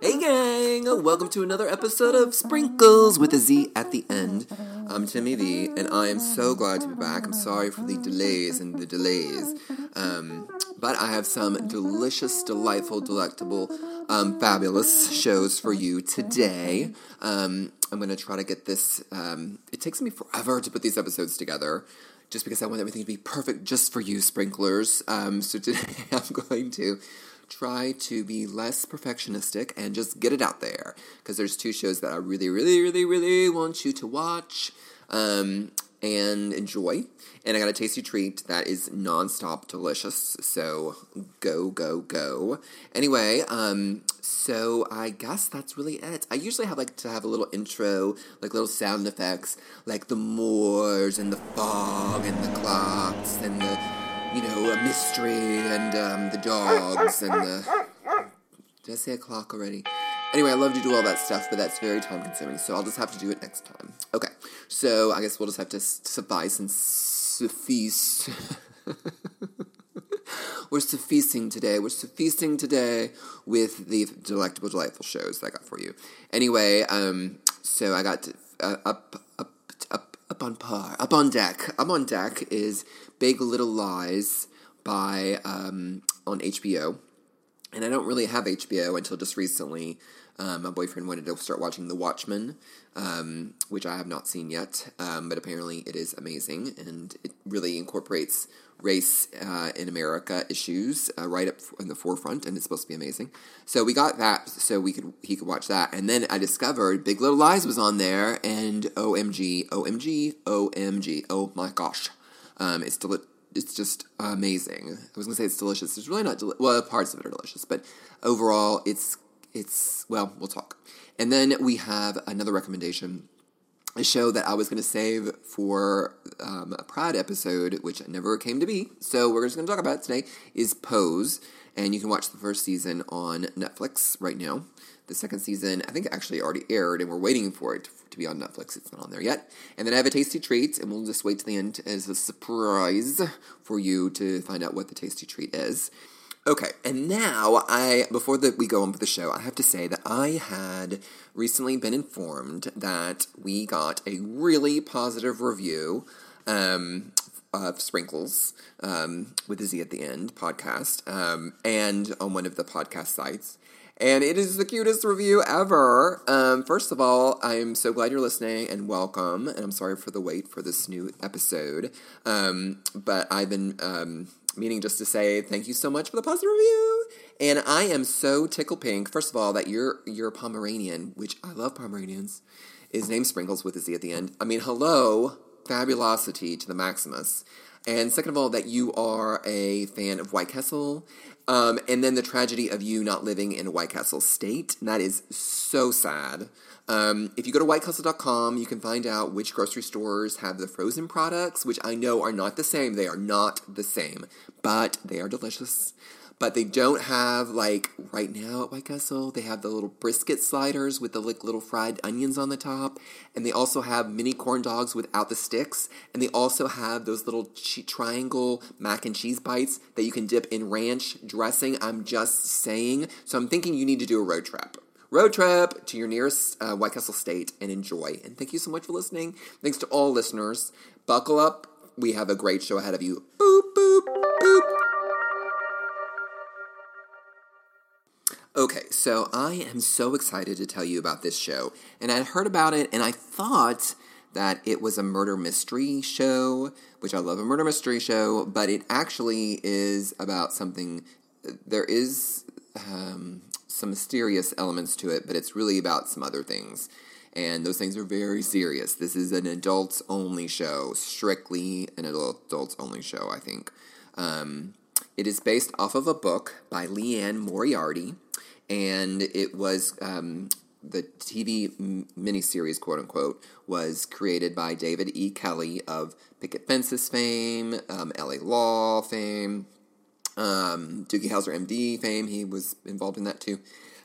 Hey gang! Welcome to another episode of Sprinkles with a Z at the end. I'm Timmy V, and I am so glad to be back. I'm sorry for the delays and the delays. Um, but I have some delicious, delightful, delectable, um, fabulous shows for you today. Um, I'm going to try to get this. Um, it takes me forever to put these episodes together just because I want everything to be perfect just for you, sprinklers. Um, so today I'm going to try to be less perfectionistic and just get it out there because there's two shows that I really, really, really, really want you to watch um, and enjoy. And I got a tasty treat that is nonstop delicious. So go, go, go. Anyway, um, so I guess that's really it. I usually have like to have a little intro, like little sound effects, like the moors and the fog and the clocks and the, you know, a mystery and um, the dogs and the. Did I say a clock already? Anyway, I love to do all that stuff, but that's very time consuming, so I'll just have to do it next time. Okay, so I guess we'll just have to suffice and suffice. We're sufficing today. We're sufficing today with the delectable, delightful shows that I got for you. Anyway, um, so I got uh, up, up, up, up on par, up on deck. Up on deck is Big Little Lies by um, on HBO, and I don't really have HBO until just recently. Um, my boyfriend wanted to start watching The Watchmen, um, which I have not seen yet, um, but apparently it is amazing and it really incorporates race uh, in America issues uh, right up in the forefront, and it's supposed to be amazing. So we got that, so we could he could watch that, and then I discovered Big Little Lies was on there, and OMG, OMG, OMG, oh my gosh, um, it's deli- it's just amazing. I was gonna say it's delicious. It's really not deli- well. Parts of it are delicious, but overall, it's it's well. We'll talk, and then we have another recommendation a show that I was going to save for um, a Pride episode, which never came to be. So we're just going to talk about today. Is Pose, and you can watch the first season on Netflix right now. The second season, I think, actually already aired, and we're waiting for it to be on Netflix. It's not on there yet. And then I have a tasty treat, and we'll just wait to the end as a surprise for you to find out what the tasty treat is. Okay, and now I before that we go on with the show, I have to say that I had recently been informed that we got a really positive review um, of Sprinkles um, with a Z at the end podcast, um, and on one of the podcast sites. And it is the cutest review ever. Um, first of all, I'm so glad you're listening and welcome. And I'm sorry for the wait for this new episode. Um, but I've been um, meaning just to say thank you so much for the positive review. And I am so tickle pink. First of all, that you're you're a Pomeranian, which I love Pomeranians. Is named Sprinkles with a Z at the end. I mean, hello, fabulosity to the Maximus. And second of all, that you are a fan of White Castle. Um, and then the tragedy of you not living in White Castle state. And that is so sad. Um, if you go to whitecastle.com, you can find out which grocery stores have the frozen products, which I know are not the same. They are not the same, but they are delicious. But they don't have, like, right now at White Castle, they have the little brisket sliders with the like, little fried onions on the top. And they also have mini corn dogs without the sticks. And they also have those little chi- triangle mac and cheese bites that you can dip in ranch dressing. I'm just saying. So I'm thinking you need to do a road trip road trip to your nearest uh, White Castle state and enjoy. And thank you so much for listening. Thanks to all listeners. Buckle up. We have a great show ahead of you. Boop, boop, boop. Okay, so I am so excited to tell you about this show. And I'd heard about it and I thought that it was a murder mystery show, which I love a murder mystery show, but it actually is about something. There is um, some mysterious elements to it, but it's really about some other things. And those things are very serious. This is an adults only show, strictly an adults only show, I think. Um, it is based off of a book by Liane Moriarty, and it was um, the TV miniseries, quote unquote, was created by David E. Kelley of Picket Fences fame, um, LA Law fame, um, Doogie Howser MD fame. He was involved in that too.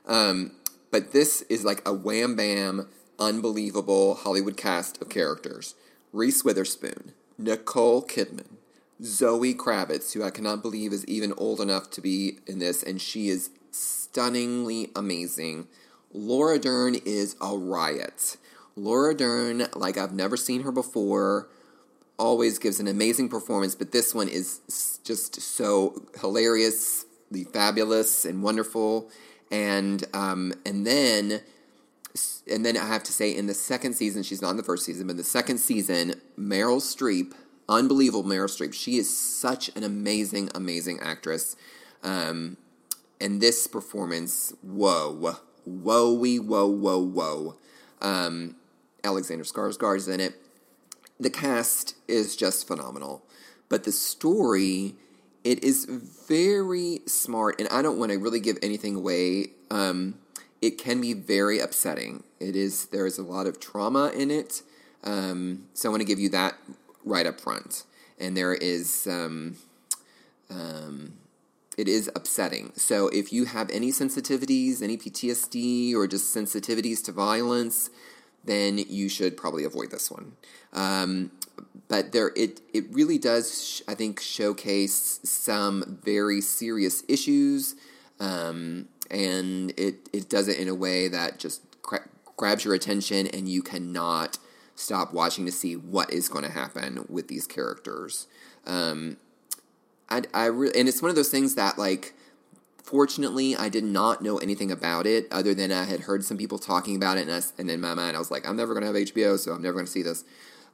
Um, but this is like a wham bam, unbelievable Hollywood cast of characters Reese Witherspoon, Nicole Kidman, Zoe Kravitz, who I cannot believe is even old enough to be in this, and she is stunningly amazing. Laura Dern is a riot. Laura Dern, like I've never seen her before, always gives an amazing performance, but this one is just so hilariously fabulous and wonderful. And um, and then and then I have to say, in the second season, she's not in the first season, but the second season, Meryl Streep, unbelievable Meryl Streep. She is such an amazing, amazing actress. Um, and this performance, whoa, whoa, whoa, whoa, whoa. Um, Alexander Skarsgård is in it. The cast is just phenomenal, but the story, it is very smart, and I don't want to really give anything away. Um, it can be very upsetting. It is there is a lot of trauma in it, um, so I want to give you that right up front. And there is, um, um, it is upsetting. So if you have any sensitivities, any PTSD, or just sensitivities to violence, then you should probably avoid this one. Um, but there, it it really does, I think, showcase some very serious issues. Um, and it, it does it in a way that just cra- grabs your attention and you cannot stop watching to see what is going to happen with these characters. Um, I, I really, and it's one of those things that like, fortunately, I did not know anything about it other than I had heard some people talking about it, and, I, and in my mind, I was like, I'm never going to have HBO, so I'm never going to see this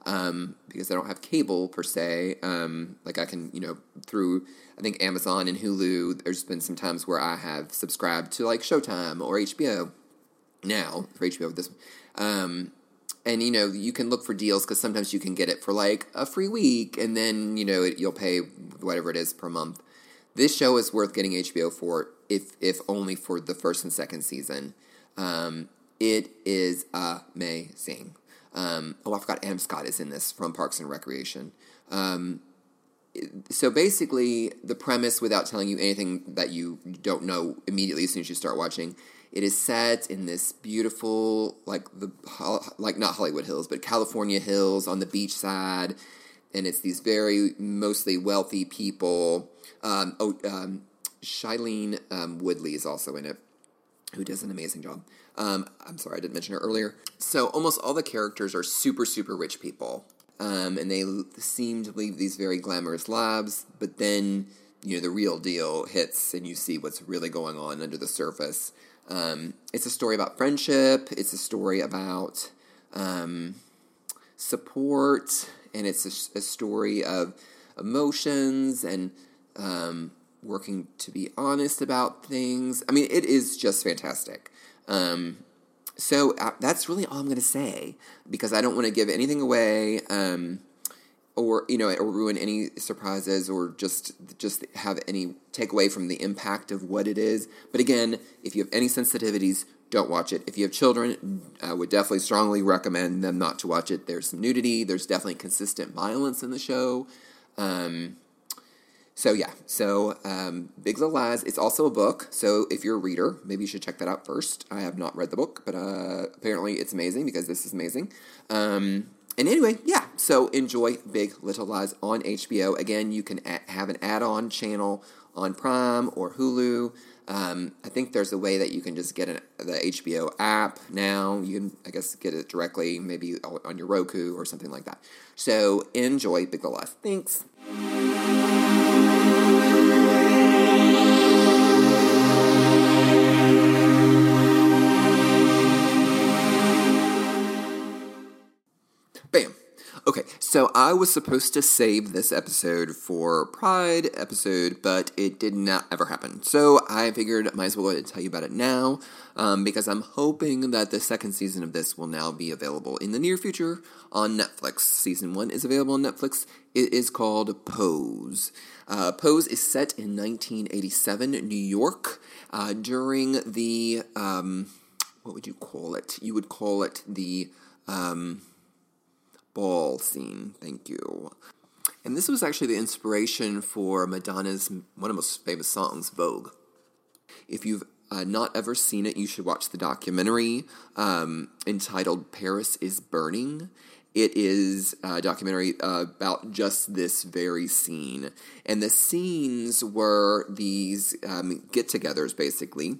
um, because I don't have cable per se. Um, like I can, you know, through I think Amazon and Hulu. There's been some times where I have subscribed to like Showtime or HBO. Now for HBO with this, um, and you know you can look for deals because sometimes you can get it for like a free week, and then you know you'll pay whatever it is per month. This show is worth getting HBO for if if only for the first and second season. Um, it is amazing. Um, oh, I forgot Adam Scott is in this from Parks and Recreation. Um, so basically, the premise, without telling you anything that you don't know immediately as soon as you start watching, it is set in this beautiful, like the like not Hollywood Hills, but California hills on the beach side, and it's these very mostly wealthy people. Um, oh, um, Shailene um, Woodley is also in it, who does an amazing job. Um, I'm sorry, I didn't mention her earlier. So almost all the characters are super, super rich people. Um, and they seem to live these very glamorous lives, but then, you know, the real deal hits and you see what's really going on under the surface. Um, it's a story about friendship, it's a story about um, support, and it's a, a, story of emotions and um, working to be honest about things. I mean, it is just fantastic. Um, so uh, that's really all I'm going to say because I don't want to give anything away, um, or you know, or ruin any surprises, or just just have any take away from the impact of what it is. But again, if you have any sensitivities, don't watch it. If you have children, I would definitely strongly recommend them not to watch it. There's some nudity. There's definitely consistent violence in the show. Um, so yeah, so um, Big Little Lies. It's also a book. So if you're a reader, maybe you should check that out first. I have not read the book, but uh, apparently it's amazing because this is amazing. Um, and anyway, yeah. So enjoy Big Little Lies on HBO. Again, you can a- have an add-on channel on Prime or Hulu. Um, I think there's a way that you can just get an, the HBO app now. You can, I guess, get it directly, maybe on your Roku or something like that. So enjoy Big Little Lies. Thanks. Okay, so I was supposed to save this episode for Pride episode, but it did not ever happen. So I figured I might as well go ahead and tell you about it now, um, because I'm hoping that the second season of this will now be available in the near future on Netflix. Season one is available on Netflix. It is called Pose. Uh, Pose is set in 1987 New York uh, during the um, what would you call it? You would call it the um, ball scene. Thank you. And this was actually the inspiration for Madonna's one of the most famous songs, Vogue. If you've uh, not ever seen it, you should watch the documentary um, entitled Paris is Burning. it is a documentary about just this very scene. And the scenes were these um, get togethers, basically,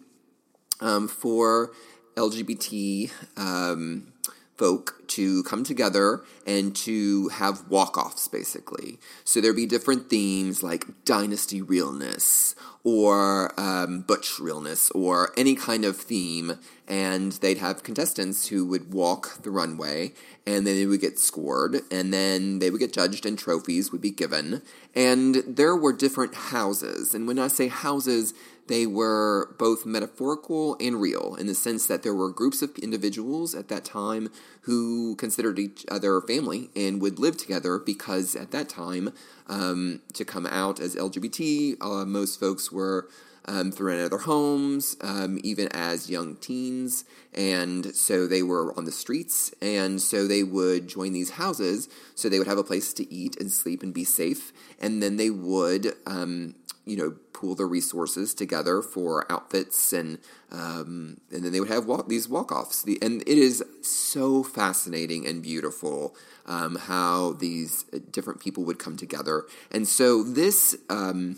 um, for LGBT um, folk to come together and to have walk offs, basically. So there'd be different themes like dynasty realness or um, butch realness or any kind of theme, and they'd have contestants who would walk the runway and then they would get scored and then they would get judged and trophies would be given and there were different houses and when i say houses they were both metaphorical and real in the sense that there were groups of individuals at that time who considered each other family and would live together because at that time, um, to come out as LGBT, uh, most folks were um, thrown out of their homes, um, even as young teens. And so they were on the streets. And so they would join these houses. So they would have a place to eat and sleep and be safe. And then they would um, you know pool their resources together for outfits and um, and then they would have walk, these walk offs the, and it is so fascinating and beautiful um, how these different people would come together and so this um,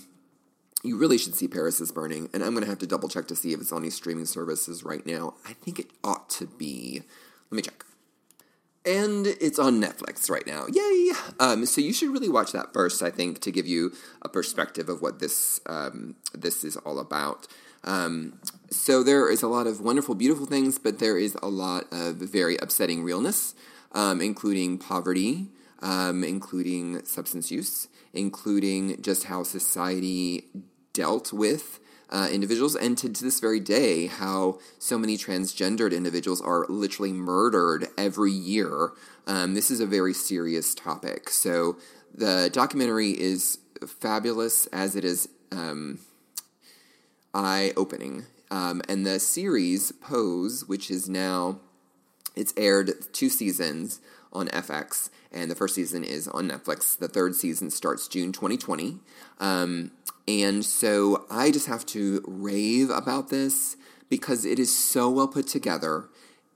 you really should see Paris is Burning, and I'm going to have to double check to see if it's on any streaming services right now. I think it ought to be. Let me check. And it's on Netflix right now. Yay! Um, so you should really watch that first, I think, to give you a perspective of what this um, this is all about. Um, so there is a lot of wonderful, beautiful things, but there is a lot of very upsetting realness, um, including poverty, um, including substance use, including just how society dealt with uh, individuals, and to, to, this very day, how so many transgendered individuals are literally murdered every year. Um, this is a very serious topic. So the documentary is fabulous as it is um, eye opening. Um, and the series Pose, which is now it's aired two seasons on FX, and the first season is on Netflix. The third season starts June 2020. Um, and so I just have to rave about this because it is so well put together.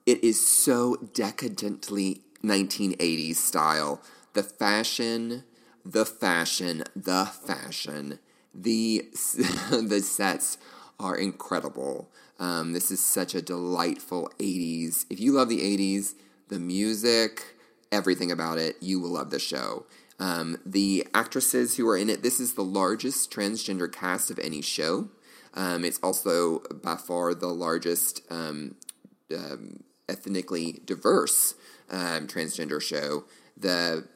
It is so decadently 1980s style. The fashion, the fashion, the fashion. The the sets are incredible. Um, this is such a delightful 80s. If you love the 80s, the music, everything about it, you will love the show. Um, the actresses who are in it, this is the largest transgender cast of any show. Um, it's also by far the largest um, um ethnically diverse um, transgender show. The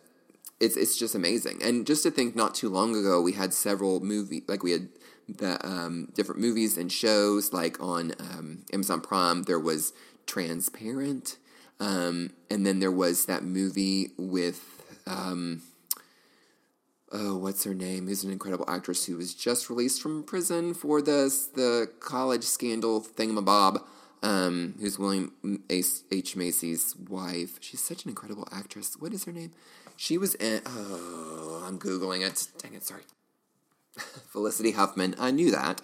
it's it's just amazing, and just to think, not too long ago, we had several movie like we had the um, different movies and shows like on Amazon Prime. There was Transparent, and then there was that movie with. Um, oh, what's her name? Who's an incredible actress who was just released from prison for this the college scandal thingamabob. Um, who's William H. Macy's wife. She's such an incredible actress. What is her name? She was in. Oh, I'm googling it. Dang it! Sorry. Felicity Huffman. I knew that.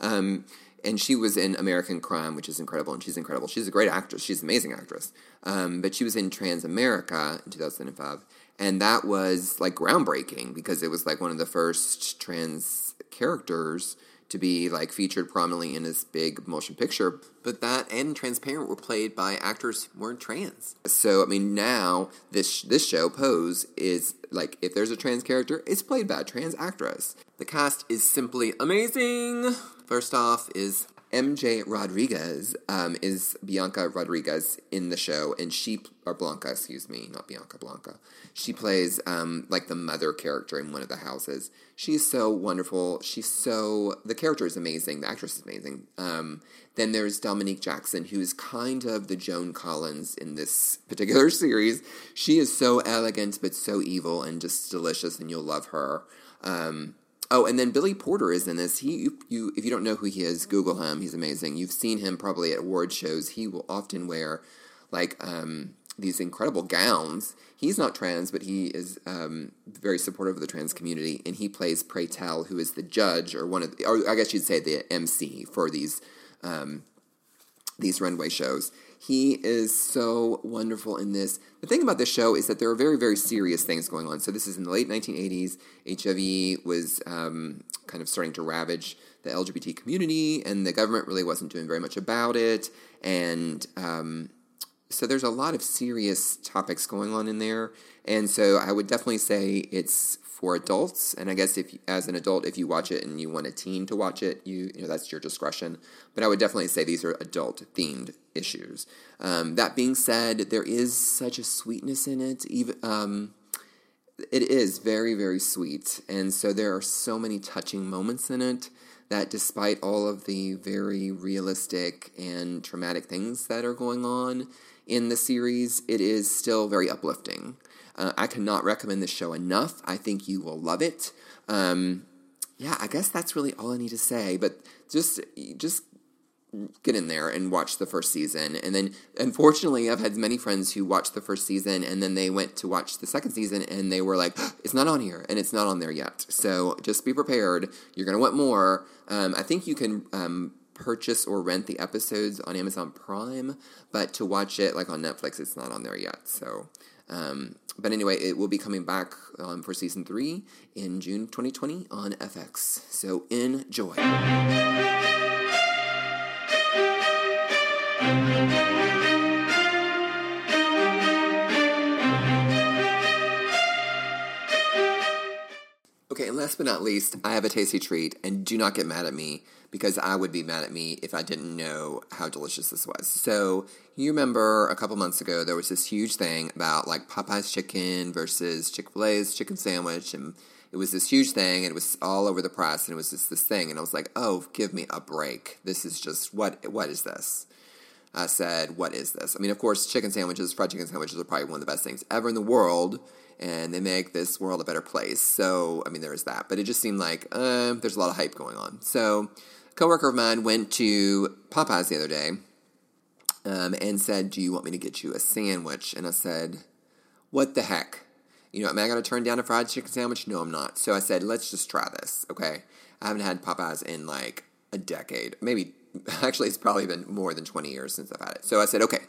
Um, and she was in American Crime, which is incredible, and she's incredible. She's a great actress. She's an amazing actress. Um, but she was in Transamerica in 2005, and that was like groundbreaking because it was like one of the first trans characters to be like featured prominently in this big motion picture. But that and Transparent were played by actors who weren't trans. So I mean, now this this show Pose is like if there's a trans character, it's played by a trans actress. The cast is simply amazing. First off is MJ Rodriguez um, is Bianca Rodriguez in the show, and she or Blanca, excuse me, not Bianca Blanca. She plays um, like the mother character in one of the houses. She's so wonderful. She's so the character is amazing. The actress is amazing. Um, then there's Dominique Jackson, who is kind of the Joan Collins in this particular series. She is so elegant but so evil and just delicious, and you'll love her. Um, Oh, and then Billy Porter is in this. He, you, you, if you don't know who he is, Google him. He's amazing. You've seen him probably at award shows. He will often wear like um, these incredible gowns. He's not trans, but he is um, very supportive of the trans community, and he plays Pray Tell, who is the judge or one of, the, or I guess you'd say the MC for these um, these runway shows. He is so wonderful in this. The thing about this show is that there are very, very serious things going on. So, this is in the late 1980s. HIV was um, kind of starting to ravage the LGBT community, and the government really wasn't doing very much about it. And um, so, there's a lot of serious topics going on in there. And so, I would definitely say it's for adults. And I guess if as an adult, if you watch it and you want a teen to watch it, you you know that's your discretion. But I would definitely say these are adult themed issues. Um, that being said, there is such a sweetness in it. Even um, it is very very sweet, and so there are so many touching moments in it that despite all of the very realistic and traumatic things that are going on in the series, it is still very uplifting. Uh, I cannot recommend this show enough. I think you will love it. Um, yeah, I guess that's really all I need to say. But just just get in there and watch the first season. And then, unfortunately, I've had many friends who watched the first season and then they went to watch the second season and they were like, it's not on here and it's not on there yet. So just be prepared. You're going to want more. Um, I think you can. Um, purchase or rent the episodes on Amazon Prime, but to watch it like on Netflix, it's not on there yet. So um, but anyway, it will be coming back um, for season three in June 2020 on FX. So enjoy. Okay, and last but not least, I have a tasty treat, and do not get mad at me because I would be mad at me if I didn't know how delicious this was. So, you remember a couple months ago, there was this huge thing about like Popeye's chicken versus Chick fil A's chicken sandwich, and it was this huge thing, and it was all over the press, and it was just this thing, and I was like, oh, give me a break. This is just, what? what is this? I said, what is this? I mean, of course, chicken sandwiches, fried chicken sandwiches are probably one of the best things ever in the world and they make this world a better place. So, I mean, there is that. But it just seemed like uh, there's a lot of hype going on. So, a coworker of mine went to Popeyes the other day um, and said, Do you want me to get you a sandwich? And I said, What the heck? You know, am I going to turn down a fried chicken sandwich? No, I'm not. So I said, Let's just try this, okay? I haven't had Popeyes in like a decade. Maybe, actually, it's probably been more than 20 years since I've had it. So I said, Okay.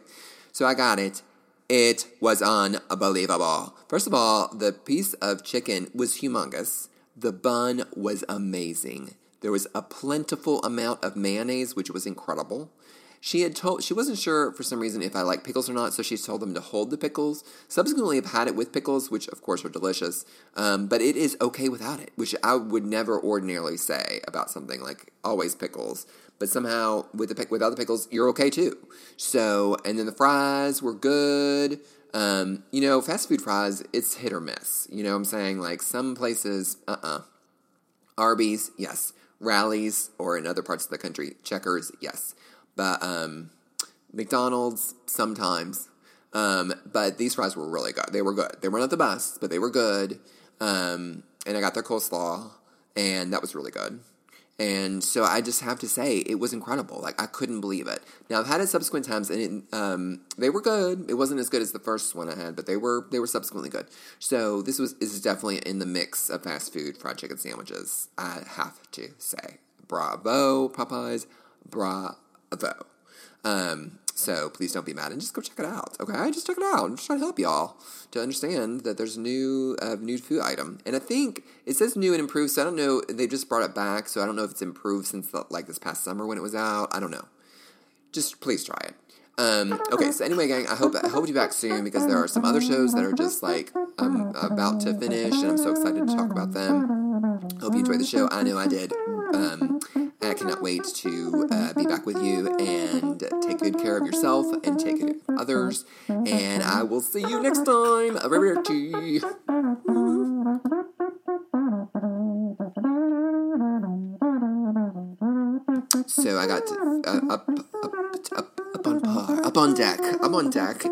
So I got it it was unbelievable. First of all, the piece of chicken was humongous. The bun was amazing. There was a plentiful amount of mayonnaise, which was incredible. She had told she wasn't sure for some reason if I like pickles or not, so she told them to hold the pickles. Subsequently, I've had it with pickles, which of course are delicious, um, but it is okay without it, which I would never ordinarily say about something like always pickles but somehow with the without the pickles, you're okay too. So, and then the fries were good. Um, you know, fast food fries, it's hit or miss. You know what I'm saying? Like some places, uh uh-uh. uh Arby's, yes. Rally's, or in other parts of the country, Checkers, yes. But um, McDonald's, sometimes. Um, but these fries were really good. They were good. They were not the best, but they were good. Um, and I got their coleslaw, and that was really good. And so I just have to say it was incredible. Like I couldn't believe it. Now I've had it subsequent times, and it, um, they were good. It wasn't as good as the first one I had, but they were they were subsequently good. So this was is definitely in the mix of fast food fried chicken sandwiches. I have to say, bravo Popeyes, bravo. Um, so please don't be mad and just go check it out. Okay, I just check it out. I'm just trying to help y'all to understand that there's a new uh, new food item, and I think it says new and improved. So I don't know. They just brought it back, so I don't know if it's improved since the, like this past summer when it was out. I don't know. Just please try it. Um, okay, so anyway, gang, I hope I hope you back soon because there are some other shows that are just like I'm about to finish, and I'm so excited to talk about them. Hope you enjoyed the show. I know I did. Um, I cannot wait to uh, be back with you and take good care of yourself and take good care of others. And I will see you next time. Arrivederci. So I got uh, up, up, up, up on par, up on deck, up on deck.